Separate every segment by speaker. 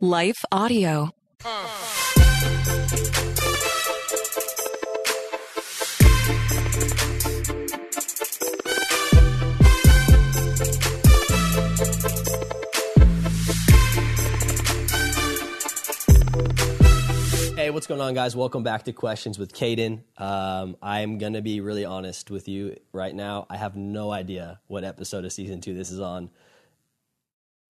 Speaker 1: Life Audio.
Speaker 2: Hey, what's going on, guys? Welcome back to Questions with Caden. Um, I'm going to be really honest with you right now. I have no idea what episode of season two this is on.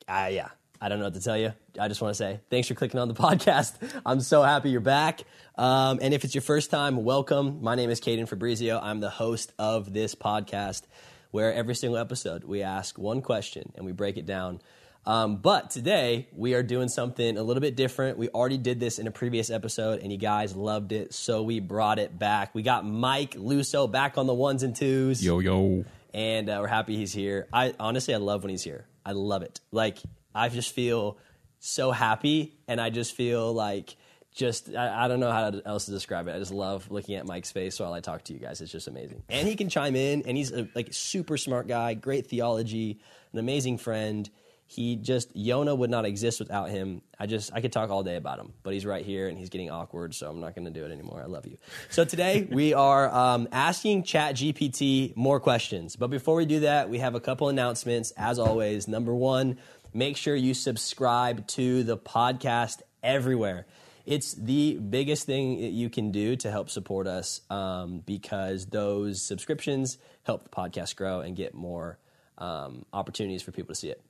Speaker 2: Uh, yeah, I don't know what to tell you. I just want to say thanks for clicking on the podcast. I'm so happy you're back. Um, and if it's your first time, welcome. My name is Caden Fabrizio. I'm the host of this podcast where every single episode we ask one question and we break it down. Um, but today we are doing something a little bit different. We already did this in a previous episode and you guys loved it, so we brought it back. We got Mike Luso back on the ones and twos.
Speaker 3: Yo yo.
Speaker 2: and uh, we're happy he's here. I honestly, I love when he's here. I love it. Like I just feel so happy, and I just feel like just I, I don't know how else to describe it. I just love looking at Mike's face while I talk to you guys. It's just amazing, and he can chime in, and he's a like super smart guy, great theology, an amazing friend. He just Yona would not exist without him. I just I could talk all day about him, but he's right here and he's getting awkward, so I'm not going to do it anymore. I love you. So today we are um, asking ChatGPT more questions, but before we do that, we have a couple announcements. As always, number one, make sure you subscribe to the podcast everywhere. It's the biggest thing that you can do to help support us um, because those subscriptions help the podcast grow and get more um, opportunities for people to see it.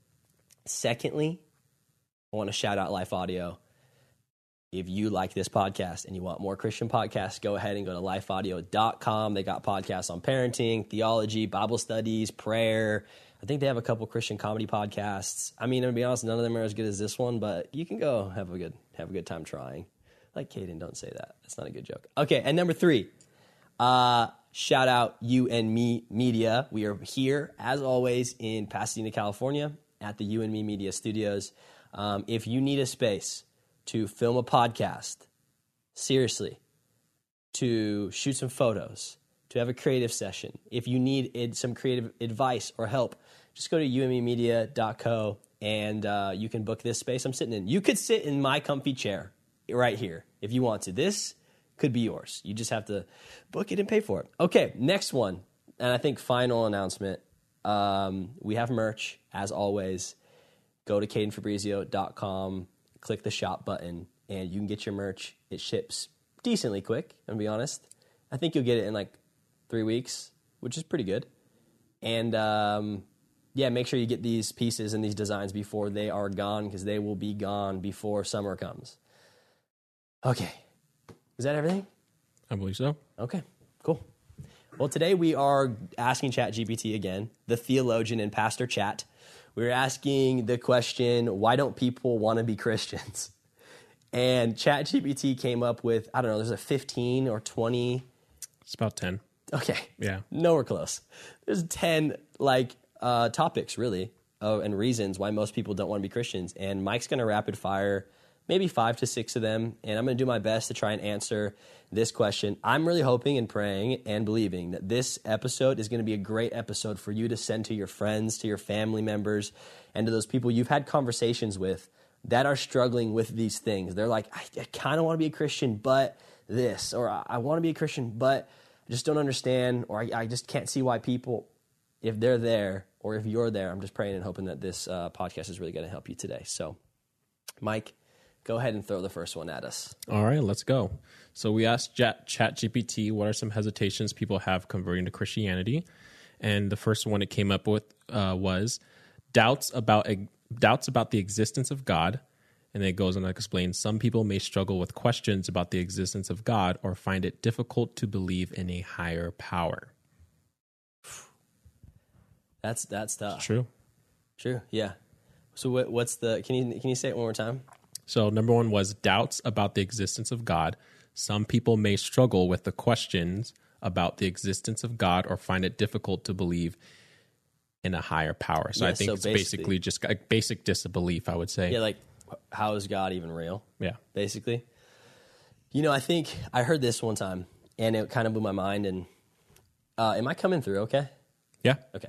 Speaker 2: Secondly, I want to shout out Life Audio. If you like this podcast and you want more Christian podcasts, go ahead and go to lifeaudio.com. They got podcasts on parenting, theology, Bible studies, prayer. I think they have a couple Christian comedy podcasts. I mean, to be honest, none of them are as good as this one, but you can go have a good have a good time trying. Like Caden, don't say that. That's not a good joke. Okay, and number three, uh, shout out you and me media. We are here as always in Pasadena, California, at the You and Me Media Studios. Um, if you need a space to film a podcast, seriously, to shoot some photos, to have a creative session, if you need some creative advice or help, just go to ummemedia.co and uh, you can book this space I'm sitting in. You could sit in my comfy chair right here if you want to. This could be yours. You just have to book it and pay for it. Okay, next one, and I think final announcement. Um, we have merch as always. Go to cadenfabrizio.com, click the shop button, and you can get your merch. It ships decently quick, I'm gonna be honest. I think you'll get it in like three weeks, which is pretty good. And um, yeah, make sure you get these pieces and these designs before they are gone because they will be gone before summer comes. Okay. Is that everything?
Speaker 3: I believe so.
Speaker 2: Okay, cool. Well, today we are asking ChatGPT again, the theologian and pastor chat. We're asking the question, why don't people want to be Christians? And ChatGPT came up with, I don't know, there's a 15 or 20.
Speaker 3: It's about 10.
Speaker 2: Okay.
Speaker 3: Yeah.
Speaker 2: Nowhere close. There's 10 like uh, topics really uh, and reasons why most people don't want to be Christians. And Mike's going to rapid fire maybe five to six of them. And I'm going to do my best to try and answer this question. I'm really hoping and praying and believing that this episode is going to be a great episode for you to send to your friends, to your family members, and to those people you've had conversations with that are struggling with these things. They're like, I, I kind of want to be a Christian, but this, or I, I want to be a Christian, but I just don't understand, or I, I just can't see why people, if they're there, or if you're there, I'm just praying and hoping that this uh, podcast is really going to help you today. So, Mike, go ahead and throw the first one at us.
Speaker 3: All right, let's go. So we asked Chat ChatGPT what are some hesitations people have converting to Christianity, and the first one it came up with uh, was doubts about doubts about the existence of God. And it goes on to explain some people may struggle with questions about the existence of God or find it difficult to believe in a higher power.
Speaker 2: That's that's tough.
Speaker 3: True.
Speaker 2: True. Yeah. So what, what's the? Can you can you say it one more time?
Speaker 3: So, number one was doubts about the existence of God. Some people may struggle with the questions about the existence of God or find it difficult to believe in a higher power. So,
Speaker 2: Yeah,
Speaker 3: I think
Speaker 2: so
Speaker 3: it's
Speaker 2: basically-
Speaker 3: basically just a basic disbelief, I would say.
Speaker 2: Yeah. Like, how is God even real?
Speaker 3: yeah.
Speaker 2: basically. You know, I think I heard this one time, and it kind of blew my mind. And uh, am I coming through? Okay.
Speaker 3: Yeah.
Speaker 2: Okay.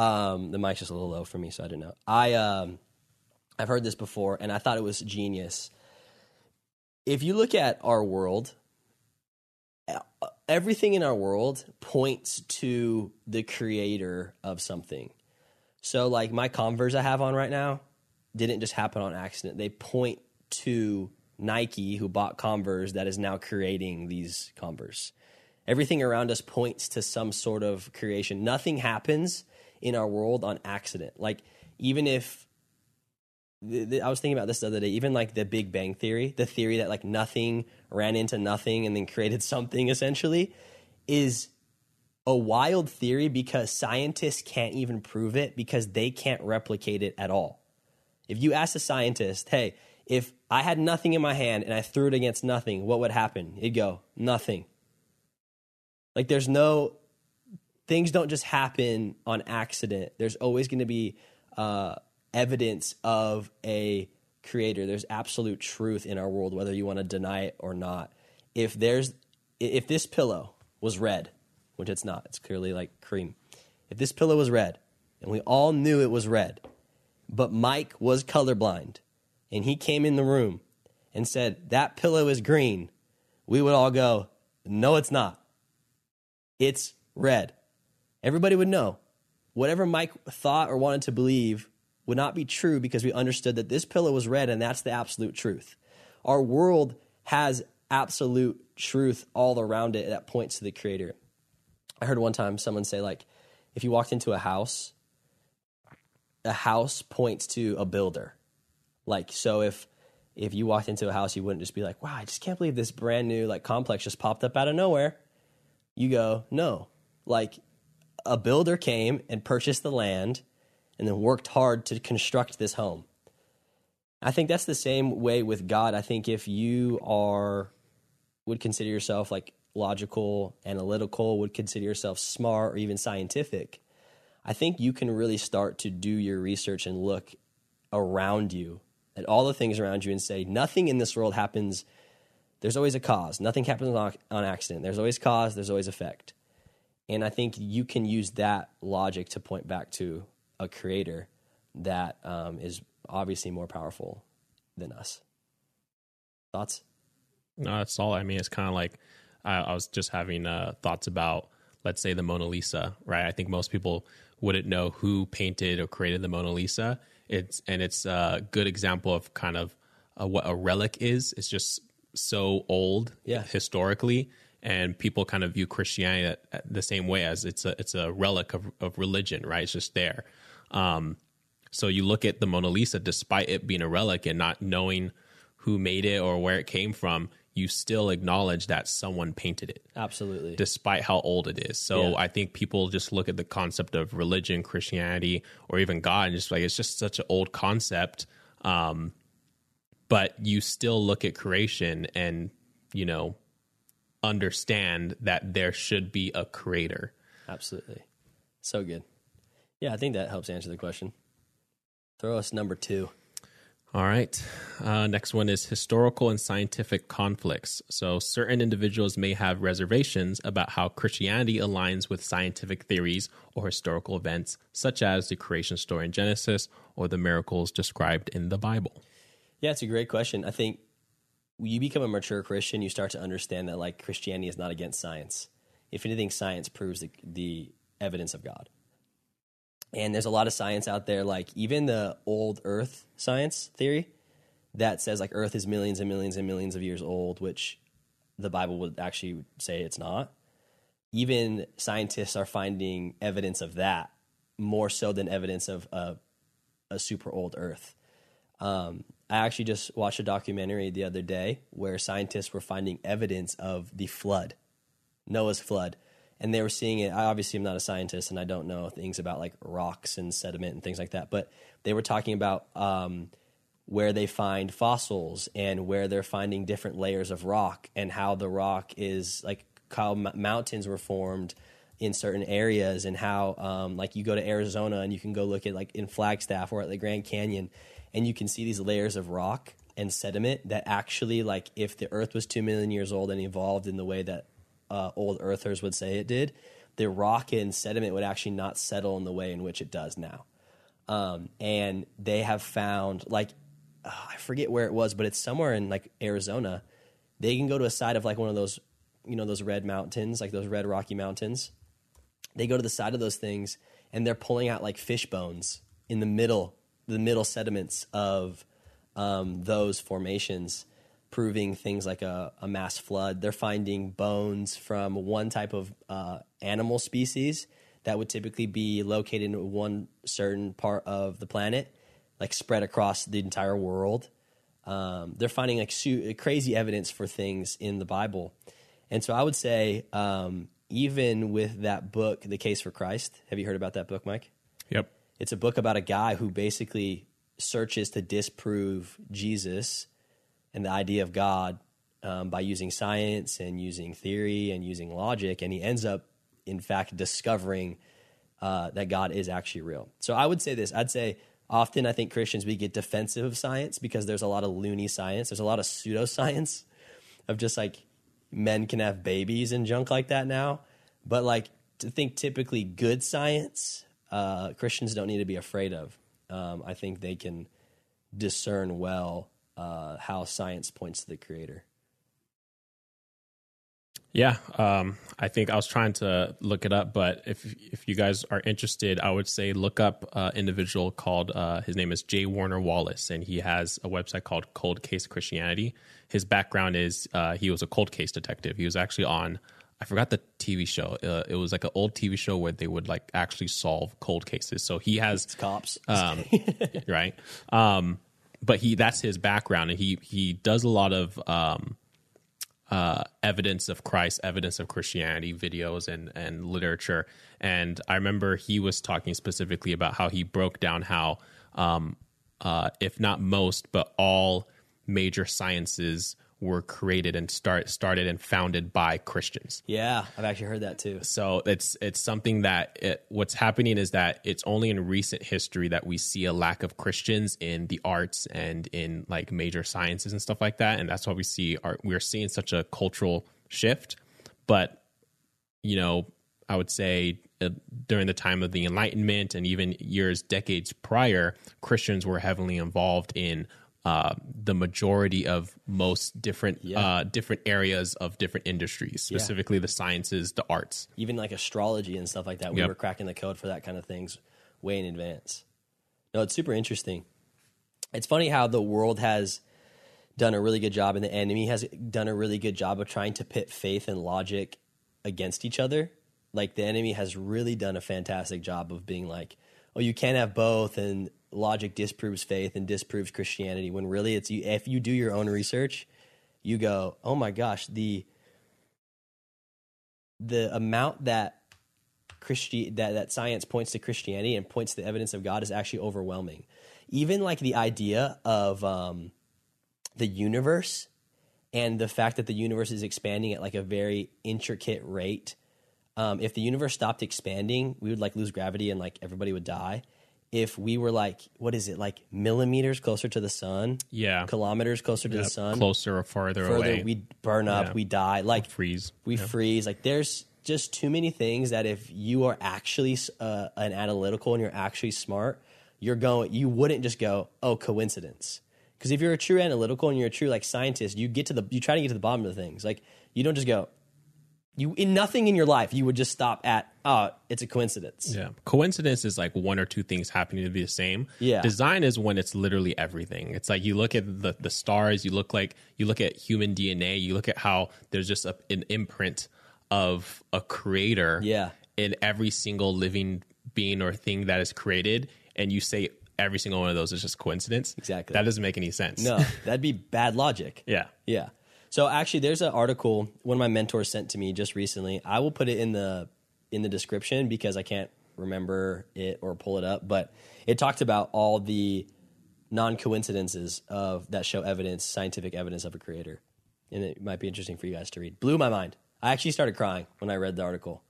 Speaker 2: Um, the mic's just a little low for me, so I don't know. I um, I've heard this before, and I thought it was genius. If you look at our world, everything in our world points to the creator of something. So, like my Converse I have on right now didn't just happen on accident. They point to Nike, who bought Converse, that is now creating these Converse. Everything around us points to some sort of creation. Nothing happens in our world on accident. Like, even if I was thinking about this the other day, even like the Big Bang Theory, the theory that like nothing ran into nothing and then created something essentially, is a wild theory because scientists can't even prove it because they can't replicate it at all. If you ask a scientist, hey, if I had nothing in my hand and I threw it against nothing, what would happen? It'd go, nothing. Like there's no, things don't just happen on accident. There's always going to be uh, evidence of a creator. There's absolute truth in our world, whether you want to deny it or not. If there's, if this pillow was red, which it's not, it's clearly like cream. If this pillow was red, and we all knew it was red, but Mike was colorblind, and he came in the room and said, That pillow is green, we would all go, No, it's not. It's red. Everybody would know. Whatever Mike thought or wanted to believe would not be true because we understood that this pillow was red and that's the absolute truth. Our world has absolute truth all around it that points to the creator. I heard one time someone say like if you walked into a house a house points to a builder. Like so if if you walked into a house you wouldn't just be like, "Wow, I just can't believe this brand new like complex just popped up out of nowhere." You go, "No." Like a builder came and purchased the land and then worked hard to construct this home. I think that's the same way with God. I think if you are would consider yourself like logical, analytical, would consider yourself smart or even scientific, I think you can really start to do your research and look around you at all the things around you and say, nothing in this world happens. There's always a cause. Nothing happens on, on accident. There's always cause, there's always effect. And I think you can use that logic to point back to a creator that um, is obviously more powerful than us. Thoughts?
Speaker 3: No, that's all. I mean, it's kind of like I, I, was just having uh, thoughts about, let's say, the Mona Lisa, right? I think most people wouldn't know who painted or created the Mona Lisa. It's and it's a good example of kind of uh, what a relic is. It's just so old,
Speaker 2: yeah.
Speaker 3: historically, and people kind of view Christianity the same way as it's a it's a relic of, of religion, right? It's just there. Um, so you look at the Mona Lisa, despite it being a relic and not knowing who made it or where it came from, you still acknowledge that someone painted it.
Speaker 2: Absolutely.
Speaker 3: Despite how old it is. So yeah. I think people just look at the concept of religion, Christianity, or even God and just like it's just such an old concept. Um, but you still look at creation and, you know, understand that there should be a creator.
Speaker 2: Absolutely. So good. Yeah, I think that helps answer the question. Throw us number two.
Speaker 3: All right. Uh, next one is historical and scientific conflicts. So, certain individuals may have reservations about how Christianity aligns with scientific theories or historical events, such as the creation story in Genesis or the miracles described in the Bible.
Speaker 2: Yeah, it's a great question. I think you become a mature Christian, you start to understand that like Christianity is not against science. If anything, science proves the, the evidence of God. And there's a lot of science out there, like even the old Earth science theory that says like Earth is millions and millions and millions of years old, which the Bible would actually say it's not. Even scientists are finding evidence of that more so than evidence of a, a super old Earth. Um, I actually just watched a documentary the other day where scientists were finding evidence of the flood, Noah's flood and they were seeing it. I obviously am not a scientist and I don't know things about like rocks and sediment and things like that, but they were talking about um, where they find fossils and where they're finding different layers of rock and how the rock is like how m- mountains were formed in certain areas and how um, like you go to Arizona and you can go look at like in Flagstaff or at the Grand Canyon and you can see these layers of rock and sediment that actually like if the earth was 2 million years old and evolved in the way that uh, old earthers would say it did, the rock and sediment would actually not settle in the way in which it does now. um, and they have found like I forget where it was, but it's somewhere in like Arizona. They can go to a side of like one of those, you know, those red mountains, like those red Rocky Mountains. They go to the side of those things and they're pulling out like fish bones in the middle, the middle sediments of um, those formations, proving things like a, a, mass flood. They're finding bones from one type of uh, animal species that would typically be located in one certain part of the planet, like spread across the entire world. Um, they're finding like su- crazy evidence for things in the Bible, and so I would say um, even with that book, The Case for Christ. Have you heard about that book, Mike?
Speaker 3: Yep.
Speaker 2: It's a book about a guy who basically searches to disprove Jesus and the idea of God um, by using science and using theory and using logic, and he ends up, in fact, discovering uh, that God is actually real. So I would say this: I'd say often I think Christians we get defensive of science because there's a lot of loony science. There's a lot of pseudoscience of just like men can have babies and junk like that now. But like to think typically good science, uh, Christians don't need to be afraid of. Um, I think they can discern well uh, how science points to the creator.
Speaker 3: Yeah, um, I think I was trying to look it up, but if if you guys are interested, I would say look up an individual called uh, his name is J. Warner Wallace, and he has a website called Cold Case Christianity. His background is uh, he was a cold case detective. He was actually on I forgot the TV show. Uh, it was like an old TV show where they would like actually solve cold cases. So he has
Speaker 2: it's cops,
Speaker 3: um, right? Um, but he that's his background, and he he does a lot of um, uh, evidence of Christ, evidence of Christianity videos and and literature. And I remember he was talking specifically about how he broke down how, um, uh, if not most, but all major sciences were created and start started and founded by Christians.
Speaker 2: Yeah, I've actually heard that too.
Speaker 3: So it's it's something that it, what's happening is that it's only in recent history that we see a lack of Christians in the arts and in like major sciences and stuff like that, and that's why we see our, we're seeing such a cultural shift. But you know, I would say uh, during the time of the Enlightenment and even years, decades prior, Christians were heavily involved in uh, the majority of most different
Speaker 2: Yeah.
Speaker 3: uh, different areas of different industries, specifically the sciences, the arts.
Speaker 2: Even like astrology and stuff like that, we
Speaker 3: Yep.
Speaker 2: were cracking the code for that kind of things way in advance. No, it's super interesting. It's funny how the world has done a really good job, and the enemy has done a really good job of trying to pit faith and logic against each other. Like the enemy has really done a fantastic job of being like, "Oh, you can't have both," and logic disproves faith and disproves Christianity. When really, it's you. If you do your own research, you go, "Oh my gosh, the the amount that Christi- that that science points to Christianity and points to the evidence of God is actually overwhelming. Even like the idea of um, the universe and the fact that the universe is expanding at like a very intricate rate. Um, if the universe stopped expanding, we would like lose gravity and like everybody would die. If we were like, what is it, like millimeters closer to the sun,
Speaker 3: Yeah,
Speaker 2: kilometers closer to the sun,
Speaker 3: closer or farther,
Speaker 2: further
Speaker 3: away,
Speaker 2: we burn up,
Speaker 3: Yeah.
Speaker 2: we die. Like
Speaker 3: freeze.
Speaker 2: we freeze. Like there's just too many things that if you are actually uh, an analytical and you're actually smart, you're going. You wouldn't just go, oh, coincidence. Because if you're a true analytical and you're a true like scientist, you get to the you try to get to the bottom of the things. Like you don't just go. You in nothing in your life you would just stop at oh it's a coincidence.
Speaker 3: Yeah. Coincidence is like one or two things happening to be the same.
Speaker 2: Yeah.
Speaker 3: Design is when it's literally everything. It's like you look at the, the stars, you look like you look at human DNA, you look at how there's just a, an imprint of a creator
Speaker 2: Yeah.
Speaker 3: in every single living being or thing that is created, and you say every single one of those is just coincidence.
Speaker 2: Exactly.
Speaker 3: That doesn't make any sense.
Speaker 2: No, that'd be bad logic.
Speaker 3: yeah.
Speaker 2: Yeah. So actually, there's an article one of my mentors sent to me just recently. I will put it in the in the description because I can't remember it or pull it up, but it talked about all the non coincidences of that show evidence, scientific evidence of a creator, and it might be interesting for you guys to read. Blew my mind. I actually started crying when I read the article,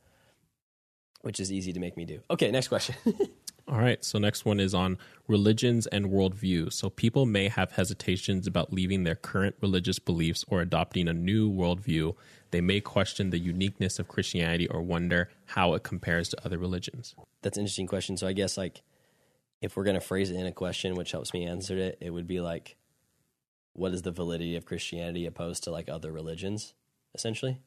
Speaker 2: which is easy to make me do. Okay, next question.
Speaker 3: All right. So next one is on religions and worldview. So people may have hesitations about leaving their current religious beliefs or adopting a new worldview. They may question the uniqueness of Christianity or wonder how it compares to other religions.
Speaker 2: That's an interesting question. So I guess like if we're going to phrase it in a question, which helps me answer it, it would be like, what is the validity of Christianity opposed to like other religions, essentially?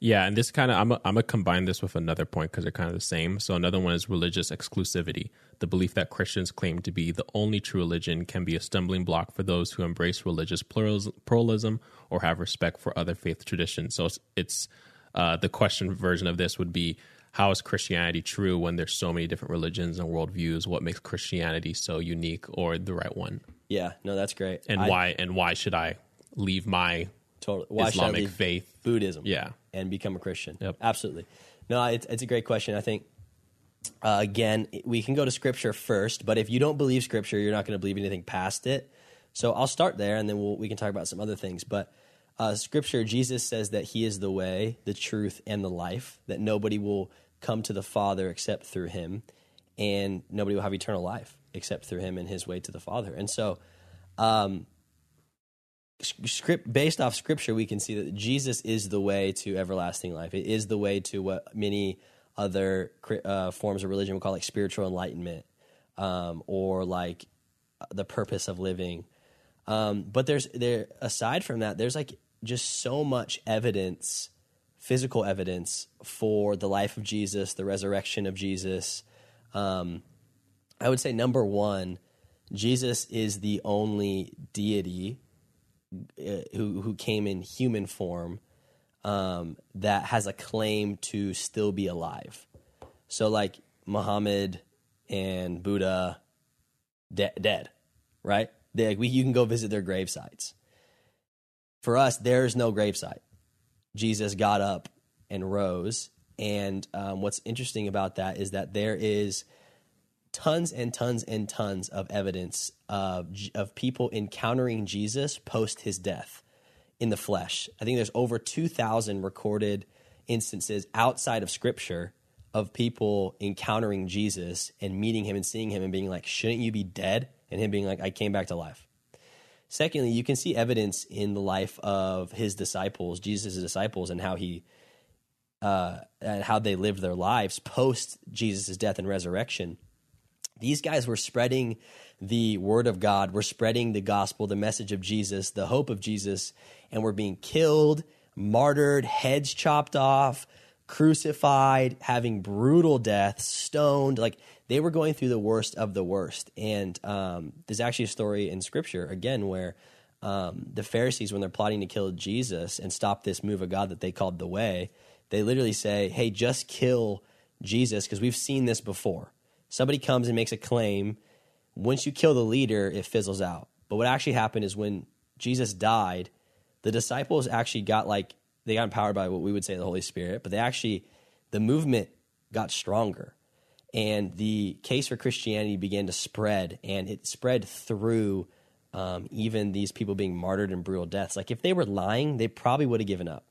Speaker 3: Yeah, and this kind of I'm a, I'm gonna combine this with another point because they're kind of the same. So another one is religious exclusivity. The belief that Christians claim to be the only true religion can be a stumbling block for those who embrace religious pluralism, or have respect for other faith traditions. So it's, it's uh, the question version of this would be how is Christianity true when there's so many different religions and worldviews? What makes Christianity so unique or the right one?
Speaker 2: Yeah, no, that's great.
Speaker 3: And
Speaker 2: I-
Speaker 3: why and why should I leave my
Speaker 2: totally why should I
Speaker 3: Islamic
Speaker 2: leave
Speaker 3: faith?
Speaker 2: Buddhism?
Speaker 3: Yeah.
Speaker 2: And become a Christian.
Speaker 3: Yep.
Speaker 2: Absolutely. No, it's, it's a great question. I think uh, again we can go to Scripture first, but if you don't believe Scripture, you're not going to believe anything past it. So I'll start there, and then we'll, we can talk about some other things. But uh, Scripture, Jesus says that He is the way, the truth, and the life. That nobody will come to the Father except through Him, and nobody will have eternal life except through Him and His way to the Father. And so. Um, script based off scripture we can see that jesus is the way to everlasting life. It is the way to what many other uh, forms of religion we call like spiritual enlightenment um, or like the purpose of living. Um, but there's there aside from that there's like just so much evidence physical evidence for the life of jesus the resurrection of jesus. Um, i would say number one jesus is the only deity uh, who who came in human form um, that has a claim to still be alive. So like Muhammad and Buddha, de- dead, right? They, like we, you can go visit their grave sites. For us, there's no gravesite. Jesus got up and rose, and um, what's interesting about that is that there is tons and tons and tons of evidence of, of people encountering Jesus post his death in the flesh. I think there's over 2,000 recorded instances outside of scripture of people encountering Jesus and meeting him and seeing him and being like, shouldn't you be dead? And him being like, I came back to life. Secondly, you can see evidence in the life of his disciples, Jesus' disciples, and how he uh, and how they lived their lives post Jesus' death and resurrection these guys were spreading the word of God, were spreading the gospel, the message of Jesus, the hope of Jesus, and were being killed, martyred, heads chopped off, crucified, having brutal deaths, stoned. Like they were going through the worst of the worst. And um, there's actually a story in scripture, again, where um, the Pharisees, when they're plotting to kill Jesus and stop this move of God that they called the way, they literally say, hey, just kill Jesus because we've seen this before somebody comes and makes a claim. Once you kill the leader, it fizzles out. But what actually happened is when Jesus died, the disciples actually got like they got empowered by what we would say the Holy Spirit, but they actually the movement got stronger. And the case for Christianity began to spread, and it spread through um, even these people being martyred in brutal deaths. Like if they were lying, they probably would have given up.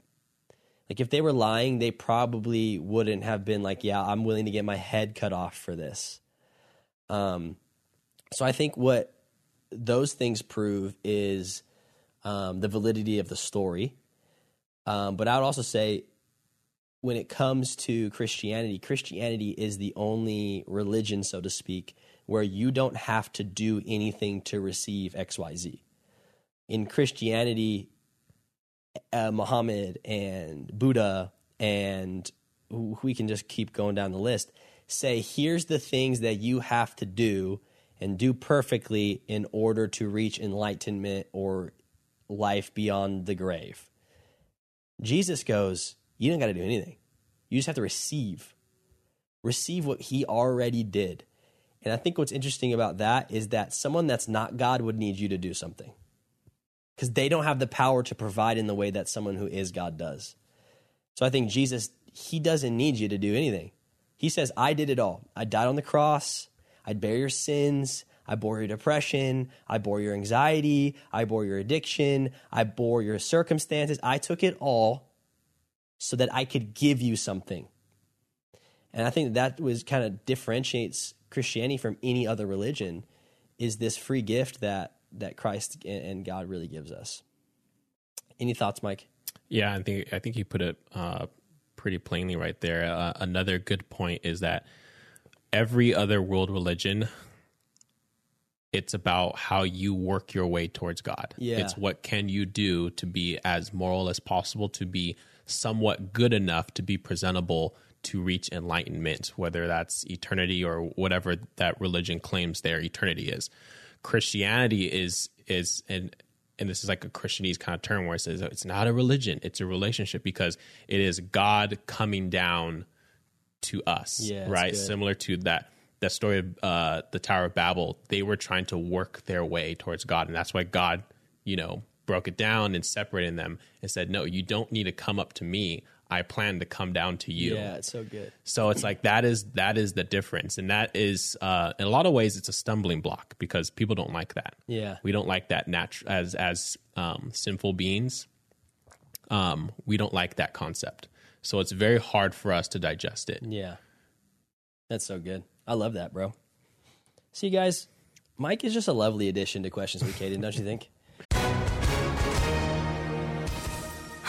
Speaker 2: Like if they were lying, they probably wouldn't have been like, "Yeah, I'm willing to get my head cut off for this." Um, so I think what those things prove is um, the validity of the story. Um, but I would also say, when it comes to Christianity, Christianity is the only religion, so to speak, where you don't have to do anything to receive X, Y, Z. In Christianity, uh, Muhammad and Buddha and we can just keep going down the list say here's the things that you have to do and do perfectly in order to reach enlightenment or life beyond the grave. Jesus goes, you don't got to do anything. You just have to receive. Receive what he already did. And I think what's interesting about that is that someone that's not God would need you to do something because they don't have the power to provide in the way that someone who is God does. So I think Jesus, he doesn't need you to do anything. He says, I did it all. I died on the cross. I bear your sins. I bore your depression. I bore your anxiety. I bore your addiction. I bore your circumstances. I took it all so that I could give you something. And I think that was kind of differentiates Christianity from any other religion is this free gift that that Christ and God really gives us. Any thoughts, Mike?
Speaker 3: Yeah, I think I think you put it uh, pretty plainly right there. Uh, another good point is that every other world religion it's about how you work your way towards God.
Speaker 2: Yeah.
Speaker 3: It's what can you do to be as moral as possible, to be somewhat good enough to be presentable to reach enlightenment, whether that's eternity or whatever that religion claims their eternity is. Christianity is is and and this is like a Christianese kind of term where it says it's not a religion, it's a relationship because it is God coming down to us,
Speaker 2: Yeah,
Speaker 3: right?
Speaker 2: good.
Speaker 3: Similar to that that story of uh, the Tower of Babel. They were trying to work their way towards God, and that's why God, you know, broke it down and separated them and said, "No, you don't need to come up to me. I plan to come down to you."
Speaker 2: Yeah, it's so good.
Speaker 3: So it's like that is that is the difference, and that is uh, in a lot of ways it's a stumbling block because people don't like that.
Speaker 2: Yeah.
Speaker 3: we don't like that natural as as um, sinful beings. Um, we don't like that concept, so it's very hard for us to digest it.
Speaker 2: Yeah. That's so good. I love that, bro. See, guys, Mike is just a lovely addition to Questions with Caden, don't you think?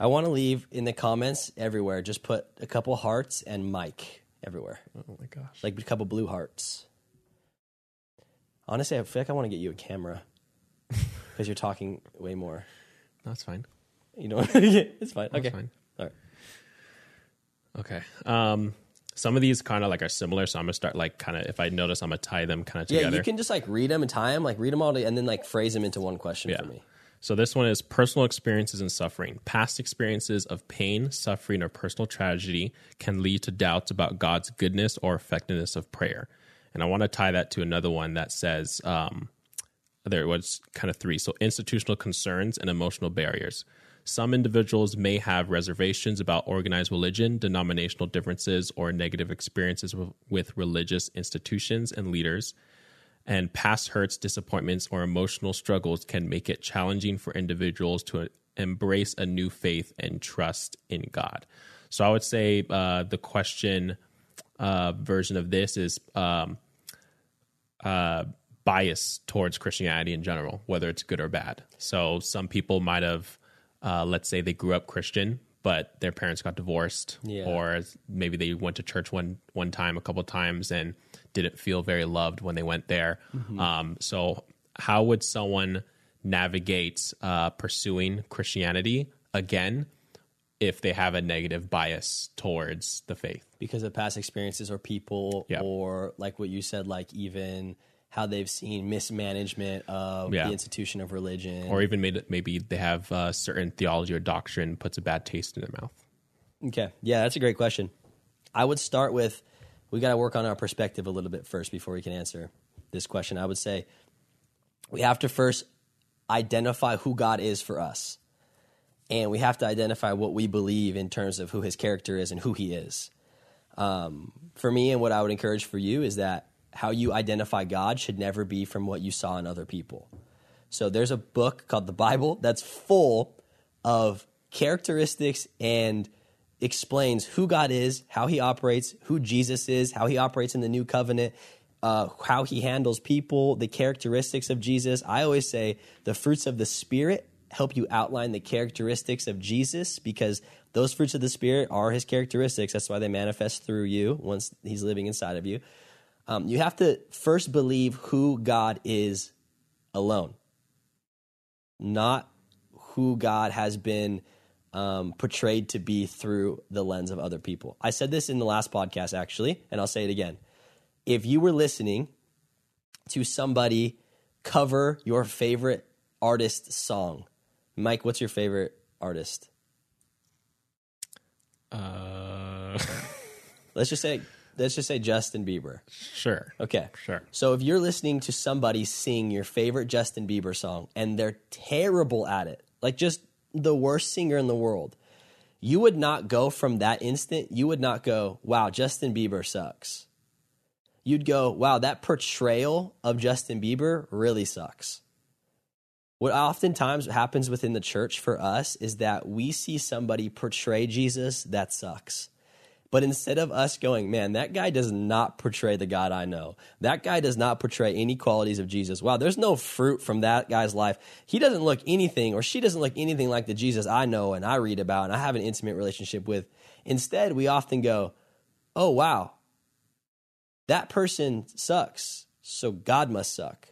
Speaker 2: I want to leave in the comments everywhere. Just put a couple hearts and Mike everywhere.
Speaker 3: Oh my gosh!
Speaker 2: Like a couple blue hearts. Honestly, I feel like I want to get you a camera because you're talking way more.
Speaker 3: That's fine.
Speaker 2: You know, it's fine.
Speaker 3: That's
Speaker 2: okay,
Speaker 3: fine.
Speaker 2: all right.
Speaker 3: Okay. Um, some of these kind of like are similar, so I'm gonna start like kind of if I notice, I'm gonna tie them kind of together.
Speaker 2: Yeah, you can just like read them and tie them, like read them all, to, and then like phrase them into one question
Speaker 3: Yeah.
Speaker 2: for me.
Speaker 3: So this one is personal experiences and suffering. Past experiences of pain, suffering, or personal tragedy can lead to doubts about God's goodness or effectiveness of prayer. And I want to tie that to another one that says um, there was kind of three. So institutional concerns and emotional barriers. Some individuals may have reservations about organized religion, denominational differences, or negative experiences with, with religious institutions and leaders and past hurts, disappointments, or emotional struggles can make it challenging for individuals to embrace a new faith and trust in God. So I would say uh, the question uh, version of this is um, uh, bias towards Christianity in general, whether it's good or bad. So some people might have, uh, let's say, they grew up Christian, but their parents got divorced,
Speaker 2: Yeah.
Speaker 3: or maybe they went to church one one time, a couple times, and didn't feel very loved when they went there. Um, so, how would someone navigate uh, pursuing Christianity again if they have a negative bias towards the faith?
Speaker 2: because of past experiences or people
Speaker 3: Yeah.
Speaker 2: or like what you said like even how they've seen mismanagement of
Speaker 3: Yeah.
Speaker 2: the institution of religion
Speaker 3: Or even maybe, maybe they have uh, certain theology or doctrine puts a bad taste in their mouth.
Speaker 2: okay yeah that's a great question i would start with we got to work on our perspective a little bit first before we can answer this question. I would say we have to first identify who god is for us. And we have to identify what we believe in terms of who his character is and who he is. Um, for me and what I would encourage for you is that how you identify God should never be from what you saw in other people. So there's a book called the Bible that's full of characteristics and explains who God is, how he operates, who Jesus is, how he operates in the new covenant, uh, how he handles people, the characteristics of Jesus. I always say the fruits of the Spirit help you outline the characteristics of Jesus because those fruits of the Spirit are his characteristics. That's why they manifest through you once he's living inside of you. Um, you have to first believe who God is alone, not who God has been um, portrayed to be through the lens of other people. I said this in the last podcast, actually, and I'll say it again. If you were listening to somebody cover your favorite artist song, Mike, what's your favorite artist?
Speaker 3: Uh,
Speaker 2: Let's just say let's just say Justin Bieber.
Speaker 3: sure.
Speaker 2: Okay.
Speaker 3: Sure.
Speaker 2: So if you're listening to somebody sing your favorite Justin Bieber song and they're terrible at it, like just the worst singer in the world, you would not go from that instant, you would not go, wow, Justin Bieber sucks. You'd go, wow, that portrayal of Justin Bieber really sucks. What oftentimes happens within the church for us is that we see somebody portray Jesus that sucks. But instead of us going, man, that guy does not portray the God I know. That guy does not portray any qualities of Jesus. Wow, there's no fruit from that guy's life. He doesn't look anything, or she doesn't look anything like the Jesus I know and I read about and I have an intimate relationship with. Instead, we often go, oh, wow, that person sucks. So God must suck.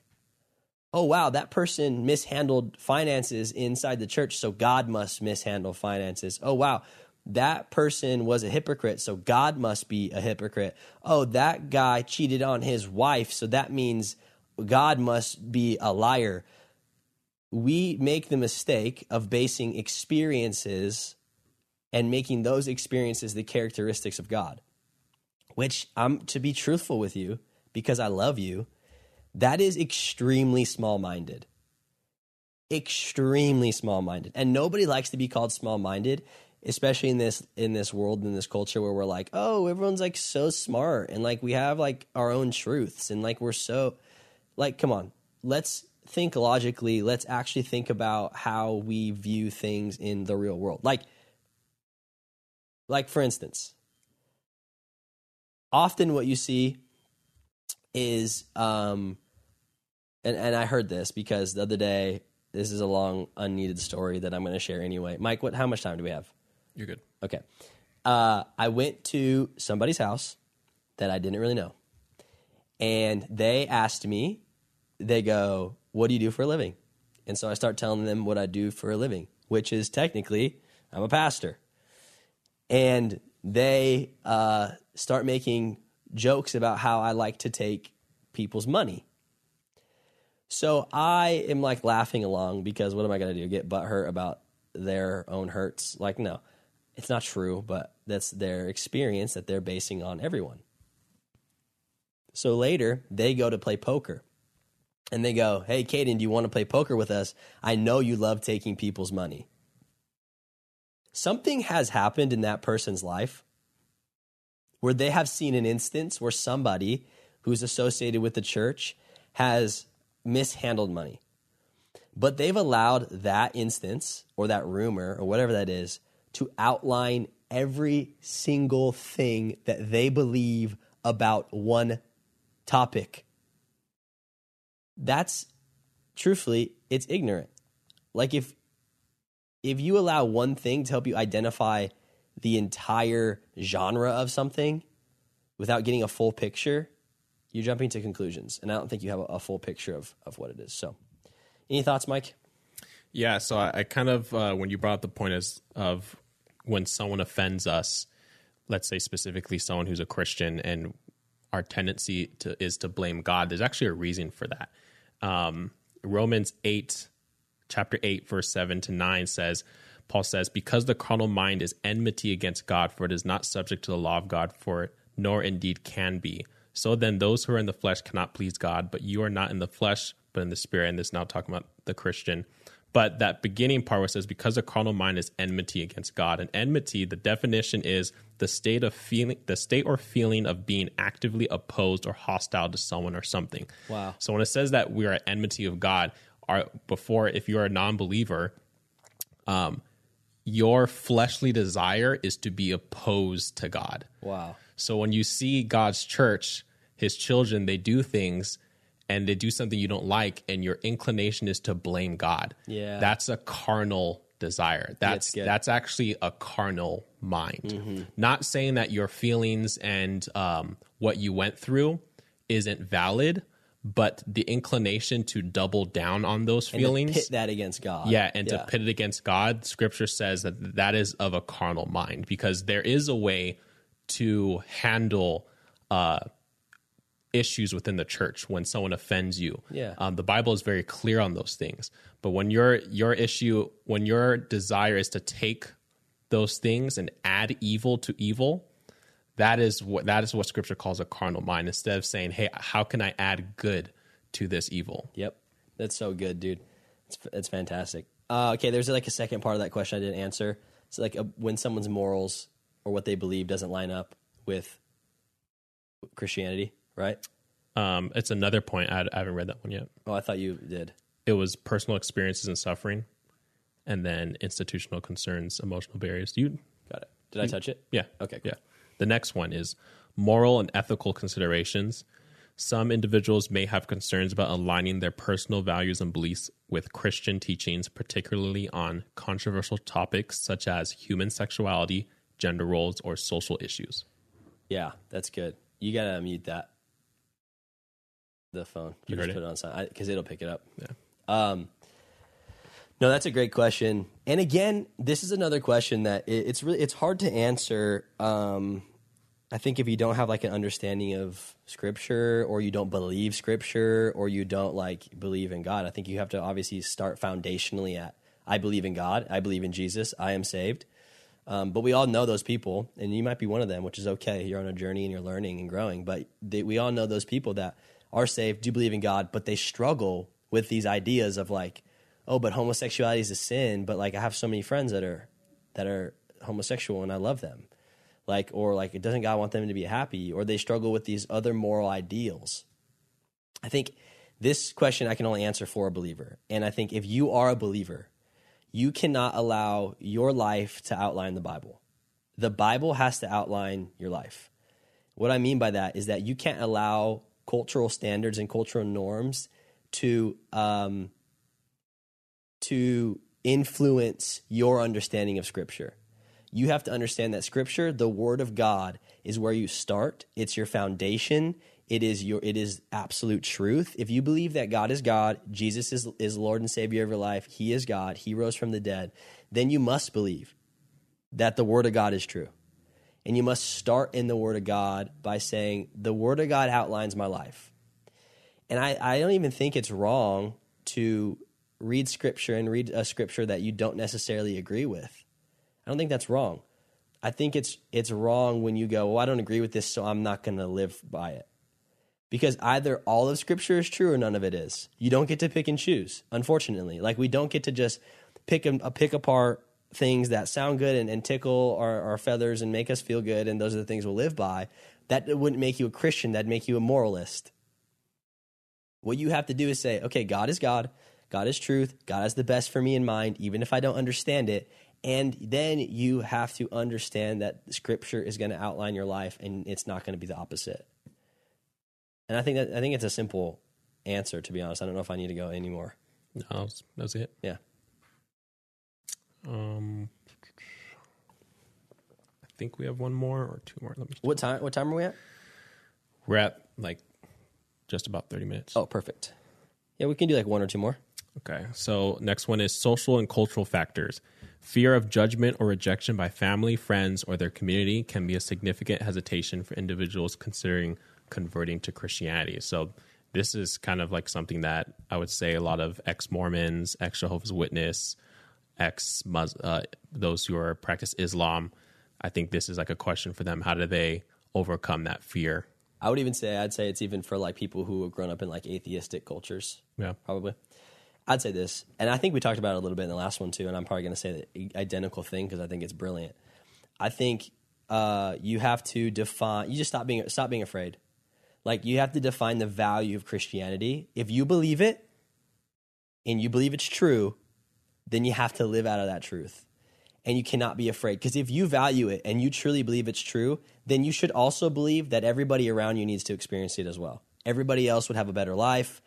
Speaker 2: Oh, wow, that person mishandled finances inside the church. So God must mishandle finances. Oh, wow that person was a hypocrite, so God must be a hypocrite. Oh, that guy cheated on his wife, so that means God must be a liar. We make the mistake of basing experiences and making those experiences the characteristics of God, which I'm to be truthful with you because I love you, that is extremely small minded. Extremely small minded. And nobody likes to be called small minded especially in this in this world in this culture where we're like oh everyone's like so smart and like we have like our own truths and like we're so like come on let's think logically let's actually think about how we view things in the real world like like for instance often what you see is um and and I heard this because the other day this is a long unneeded story that I'm going to share anyway. Mike, what how much time do we have?
Speaker 3: You're good.
Speaker 2: Okay. Uh, I went to somebody's house that I didn't really know. And they asked me, they go, What do you do for a living? And so I start telling them what I do for a living, which is technically, I'm a pastor. And they uh, start making jokes about how I like to take people's money. So I am like laughing along because what am I going to do? Get butthurt about their own hurts? Like, no it's not true, but that's their experience that they're basing on everyone. So later, they go to play poker. And they go, Hey, Caden, do you want to play poker with us? I know you love taking people's money. Something has happened in that person's life where they have seen an instance where somebody who's associated with the church has mishandled money. But they've allowed that instance or that rumor or whatever that is to outline every single thing that they believe about one topic. That's truthfully, it's ignorant. Like if if you allow one thing to help you identify the entire genre of something without getting a full picture, you're jumping to conclusions. And I don't think you have a, full picture of, of what it is. So, any thoughts, Mike?
Speaker 3: Yeah, so I, I kind of uh, when you brought up the point is of when someone offends us, let's say specifically someone who's a Christian, and our tendency to is to blame God. There's actually a reason for that. Um, Romans eight, chapter eight, verse seven to nine says. Paul says, Because the carnal mind is enmity against God, for it is not subject to the law of God, for it nor indeed can be. So then, those who are in the flesh cannot please God, but you are not in the flesh, but in the spirit. And this now talking about the Christian. But that beginning part where it says, because the carnal mind is enmity against God. And enmity, the definition is the state of feeling, the state or feeling of being actively opposed or hostile to someone or something.
Speaker 2: Wow.
Speaker 3: So when it says that we are at enmity of God, our, before, if you're a non believer, um, your fleshly desire is to be opposed to God.
Speaker 2: Wow.
Speaker 3: So when you see God's church, his children, they do things and they do something you don't like and your inclination is to blame God.
Speaker 2: Yeah.
Speaker 3: That's a carnal desire. That's
Speaker 2: good.
Speaker 3: that's actually a carnal mind.
Speaker 2: Mm-hmm.
Speaker 3: Not saying that your feelings and um, what you went through isn't valid, but the inclination to double down on those feelings
Speaker 2: pit that against God.
Speaker 3: yeah, and to pit it against God, scripture says that that is of a carnal mind because there is a way to handle uh issues within the church when someone offends you.
Speaker 2: Yeah.
Speaker 3: Um, the Bible is very clear on those things. But when your your issue, when your desire is to take those things and add evil to evil, that is what that is what Scripture calls a carnal mind. Instead of saying, "Hey, how can I add good to this evil?"
Speaker 2: Yep, that's so good, dude. It's it's fantastic. Uh, okay, there's like a second part of that question I didn't answer. It's like a, when someone's morals or what they believe doesn't line up with Christianity, right?
Speaker 3: Um, it's another point. I, I haven't read that one yet.
Speaker 2: Oh, I thought you did.
Speaker 3: It was personal experiences and suffering, and then institutional concerns, emotional barriers. You
Speaker 2: Got it. Did I touch it?
Speaker 3: Yeah.
Speaker 2: Okay, cool.
Speaker 3: Yeah. The next one is moral and ethical considerations. Some individuals may have concerns about aligning their personal values and beliefs with Christian teachings, particularly on controversial topics such as human sexuality, gender roles, or social issues.
Speaker 2: Yeah, that's good. You gotta mute that. The phone.
Speaker 3: You
Speaker 2: just put
Speaker 3: it?
Speaker 2: it on silent because it'll pick it up.
Speaker 3: Yeah.
Speaker 2: Um, no, that's a great question. And again, this is another question that it, it's really it's hard to answer. Um, I think if you don't have like an understanding of scripture, or you don't believe scripture, or you don't like believe in God, I think you have to obviously start foundationally at I believe in God, I believe in Jesus, I am saved. Um, but we all know those people, and you might be one of them, which is okay. You're on a journey and you're learning and growing. But they, we all know those people that are saved, do believe in God, but they struggle with these ideas of like, oh, but homosexuality is a sin. But like, I have so many friends that are that are homosexual, and I love them. Like, or like, it doesn't God want them to be happy? Or they struggle with these other moral ideals. I think this question I can only answer for a believer, and I think if you are a believer, you cannot allow your life to outline the Bible. The Bible has to outline your life. What I mean by that is that you can't allow cultural standards and cultural norms to um, to influence your understanding of Scripture. You have to understand that Scripture, the Word of God, is where you start. It's your foundation. It is your it is absolute truth. If you believe that God is God, Jesus is is Lord and Savior of your life, He is God, He rose from the dead, then you must believe that the Word of God is true. And you must start in the Word of God by saying, The Word of God outlines my life. And I, I don't even think it's wrong to read Scripture and read a Scripture that you don't necessarily agree with. I don't think that's wrong. I think it's it's wrong when you go, well, I don't agree with this, so I'm not going to live by it. Because either all of Scripture is true or none of it is. You don't get to pick and choose. Unfortunately, like we don't get to just pick a, pick apart things that sound good and, and tickle our, our feathers and make us feel good, and those are the things we'll live by. That wouldn't make you a Christian. That'd make you a moralist. What you have to do is say, okay, God is God. God is truth. God has the best for me in mind, even if I don't understand it. And then you have to understand that Scripture is going to outline your life, and it's not going to be the opposite. And I think that I think it's a simple answer. To be honest, I don't know if I need to go anymore.
Speaker 3: No, that was, that was it.
Speaker 2: Yeah.
Speaker 3: Um, I think we have one more or two more. Let me.
Speaker 2: What time? What time are we at?
Speaker 3: We're at like just about thirty minutes.
Speaker 2: Oh, perfect. Yeah, we can do like one or two more.
Speaker 3: Okay. So next one is social and cultural factors. Fear of judgment or rejection by family, friends, or their community can be a significant hesitation for individuals considering converting to Christianity. So this is kind of like something that I would say a lot of ex Mormons, ex Jehovah's Witness, ex uh, those who are practice Islam. I think this is like a question for them. How do they overcome that fear?
Speaker 2: I would even say I'd say it's even for like people who have grown up in like atheistic cultures.
Speaker 3: Yeah.
Speaker 2: probably. I'd say this, and I think we talked about it a little bit in the last one too. And I'm probably going to say the identical thing because I think it's brilliant. I think uh, you have to define. You just stop being stop being afraid. Like you have to define the value of Christianity. If you believe it, and you believe it's true, then you have to live out of that truth. And you cannot be afraid. Because if you value it and you truly believe it's true, then you should also believe that everybody around you needs to experience it as well. Everybody else would have a better life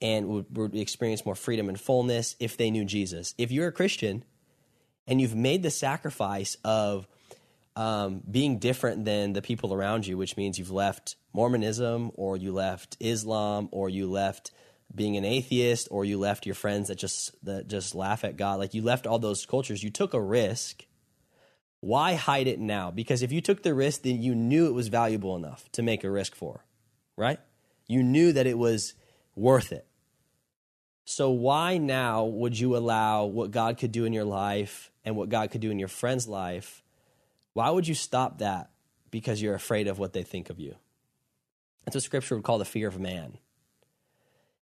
Speaker 2: and would, would experience more freedom and fullness if they knew Jesus. If you're a Christian and you've made the sacrifice of um, being different than the people around you, which means you've left Mormonism or you left Islam or you left being an atheist or you left your friends that just that just laugh at God, like you left all those cultures, you took a risk. Why hide it now? Because if you took the risk, then you knew it was valuable enough to make a risk for, right? You knew that it was worth it. So, why now would you allow what God could do in your life and what God could do in your friend's life? Why would you stop that because you're afraid of what they think of you? That's what scripture would call the fear of man.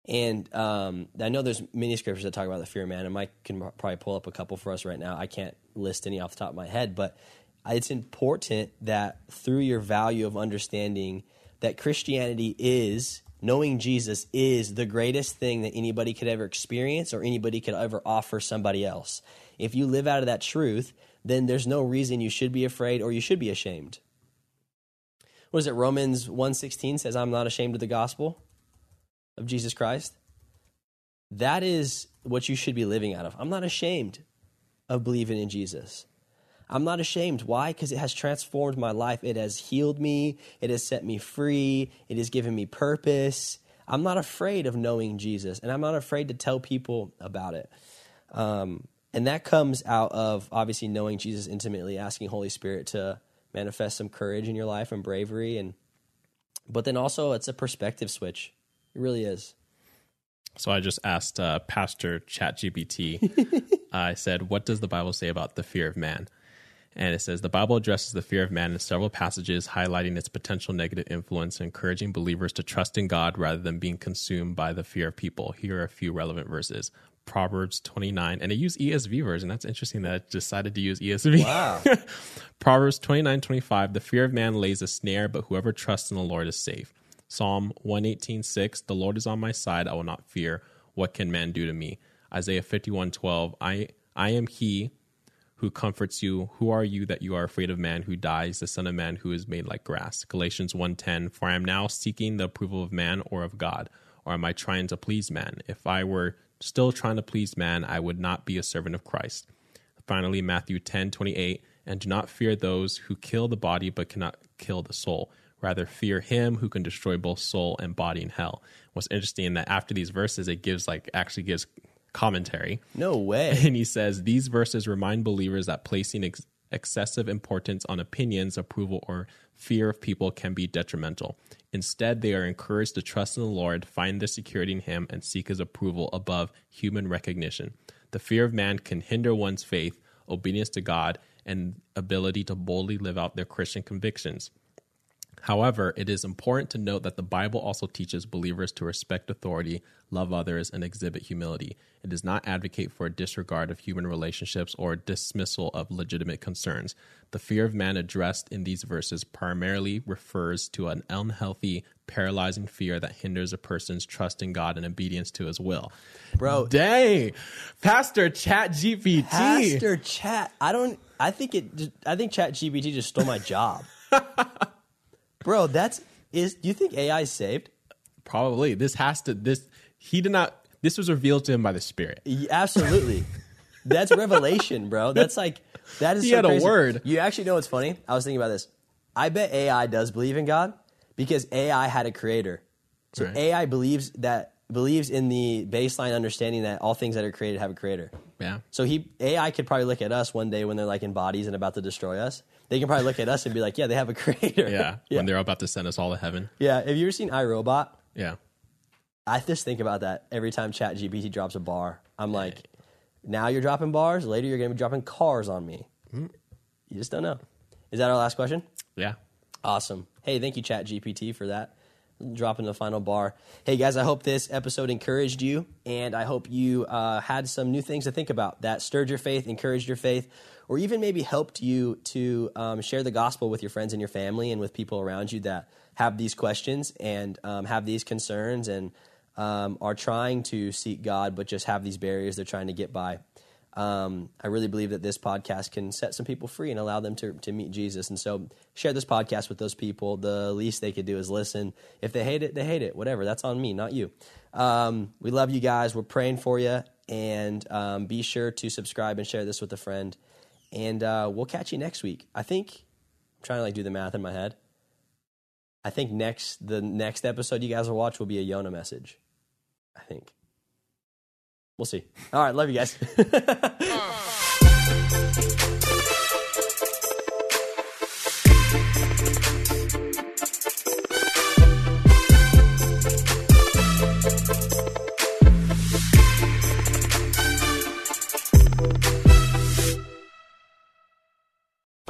Speaker 2: And um, I know there's many scriptures that talk about the fear of man, and Mike can probably pull up a couple for us right now. I can't list any off the top of my head, but it's important that through your value of understanding that Christianity is knowing Jesus is the greatest thing that anybody could ever experience or anybody could ever offer somebody else. If you live out of that truth, then there's no reason you should be afraid or you should be ashamed. What is it? Romans 1:16 says I'm not ashamed of the gospel of Jesus Christ. That is what you should be living out of. I'm not ashamed of believing in Jesus. I'm not ashamed. Why? Because it has transformed my life. It has healed me. It has set me free. It has given me purpose. I'm not afraid of knowing Jesus, and I'm not afraid to tell people about it. Um, and that comes out of obviously knowing Jesus intimately, asking Holy Spirit to manifest some courage in your life and bravery, and but then also it's a perspective switch. It really is.
Speaker 3: So I just asked uh, Pastor ChatGPT. I said, "What does the Bible say about the fear of man?" And it says the Bible addresses the fear of man in several passages, highlighting its potential negative influence and encouraging believers to trust in God rather than being consumed by the fear of people. Here are a few relevant verses. Proverbs 29, and it used ESV version. That's interesting that it decided to use ESV.
Speaker 2: Wow.
Speaker 3: Proverbs 29, 25, the fear of man lays a snare, but whoever trusts in the Lord is safe. Psalm 118, 6, the Lord is on my side, I will not fear. What can man do to me? Isaiah 51:12 I, I am he who comforts you. Who are you that you are afraid of man who dies, the son of man who is made like grass? Galatians 1:10 For I am now seeking the approval of man or of God, or am I trying to please man? If I were still trying to please man, I would not be a servant of Christ. Finally, Matthew 10:28 And do not fear those who kill the body but cannot kill the soul. Rather, fear him who can destroy both soul and body in hell. What's interesting is that after these verses, it gives like actually gives commentary.
Speaker 2: No way.
Speaker 3: And he says these verses remind believers that placing ex- excessive importance on opinions, approval, or fear of people can be detrimental. Instead, they are encouraged to trust in the Lord, find their security in Him, and seek His approval above human recognition. The fear of man can hinder one's faith, obedience to God, and ability to boldly live out their Christian convictions. However, it is important to note that the Bible also teaches believers to respect authority, love others, and exhibit humility. It does not advocate for a disregard of human relationships or dismissal of legitimate concerns. The fear of man addressed in these verses primarily refers to an unhealthy, paralyzing fear that hinders a person's trust in God and obedience to his will.
Speaker 2: Bro,
Speaker 3: Dang. Pastor Chat GPT.
Speaker 2: Pastor Chat. I don't. I think it. I think Chat GPT just stole my job. Bro, that's is. Do you think AI is saved?
Speaker 3: Probably. This has to this he did not this was revealed to him by the Spirit.
Speaker 2: Y- Absolutely. That's revelation, bro. That's like that is.
Speaker 3: He
Speaker 2: so
Speaker 3: had a word.
Speaker 2: You actually know what's funny? I was thinking about this. I bet AI does believe in God because AI had a creator. So
Speaker 3: Right.
Speaker 2: AI believes that believes in the baseline understanding that all things that are created have a creator.
Speaker 3: Yeah.
Speaker 2: So he AI could probably look at us one day when they're like in bodies and about to destroy us. They can probably look at us and be like, "Yeah, they have a creator."
Speaker 3: Yeah.
Speaker 2: yeah.
Speaker 3: When they're about to send us all to heaven.
Speaker 2: yeah. Have you ever seen iRobot?
Speaker 3: Yeah.
Speaker 2: I just think about that every time ChatGPT drops a bar. I'm like, now you're dropping bars. Later, you're going to be dropping cars on me.
Speaker 3: Hmm.
Speaker 2: You just don't know. Is that our last question?
Speaker 3: Yeah.
Speaker 2: Awesome. Hey, thank you, ChatGPT, for that. Dropping the final bar. Hey, guys, I hope this episode encouraged you, and I hope you uh, had some new things to think about that stirred your faith, encouraged your faith, or even maybe helped you to um, share the gospel with your friends and your family and with people around you that have these questions and um, have these concerns and um, are trying to seek God, but just have these barriers they're trying to get by. Um, I really believe that this podcast can set some people free and allow them to, to meet Jesus. And so share this podcast with those people. The least they could do is listen. If they hate it, they hate it. Whatever. That's on me, not you. Um, we love you guys. We're praying for you. And um, be sure to subscribe and share this with a friend. And uh, we'll catch you next week. I think I'm trying to like do the math in my head. I think next the next episode you guys will watch will be a Yona message. I think. We'll see. All right, love you guys.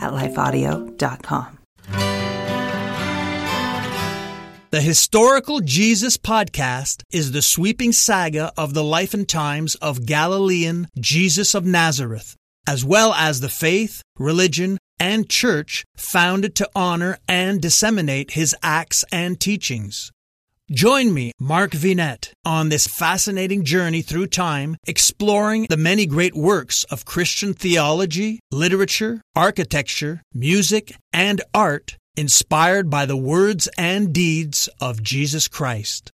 Speaker 4: at lifeaudio.com.
Speaker 5: The Historical Jesus Podcast is the sweeping saga of the life and times of Galilean Jesus of Nazareth, as well as the faith, religion, and church founded to honor and disseminate his acts and teachings. Join me, Mark Vinet, on this fascinating journey through time, exploring the many great works of Christian theology, literature, architecture, music, and art inspired by the words and deeds of Jesus Christ.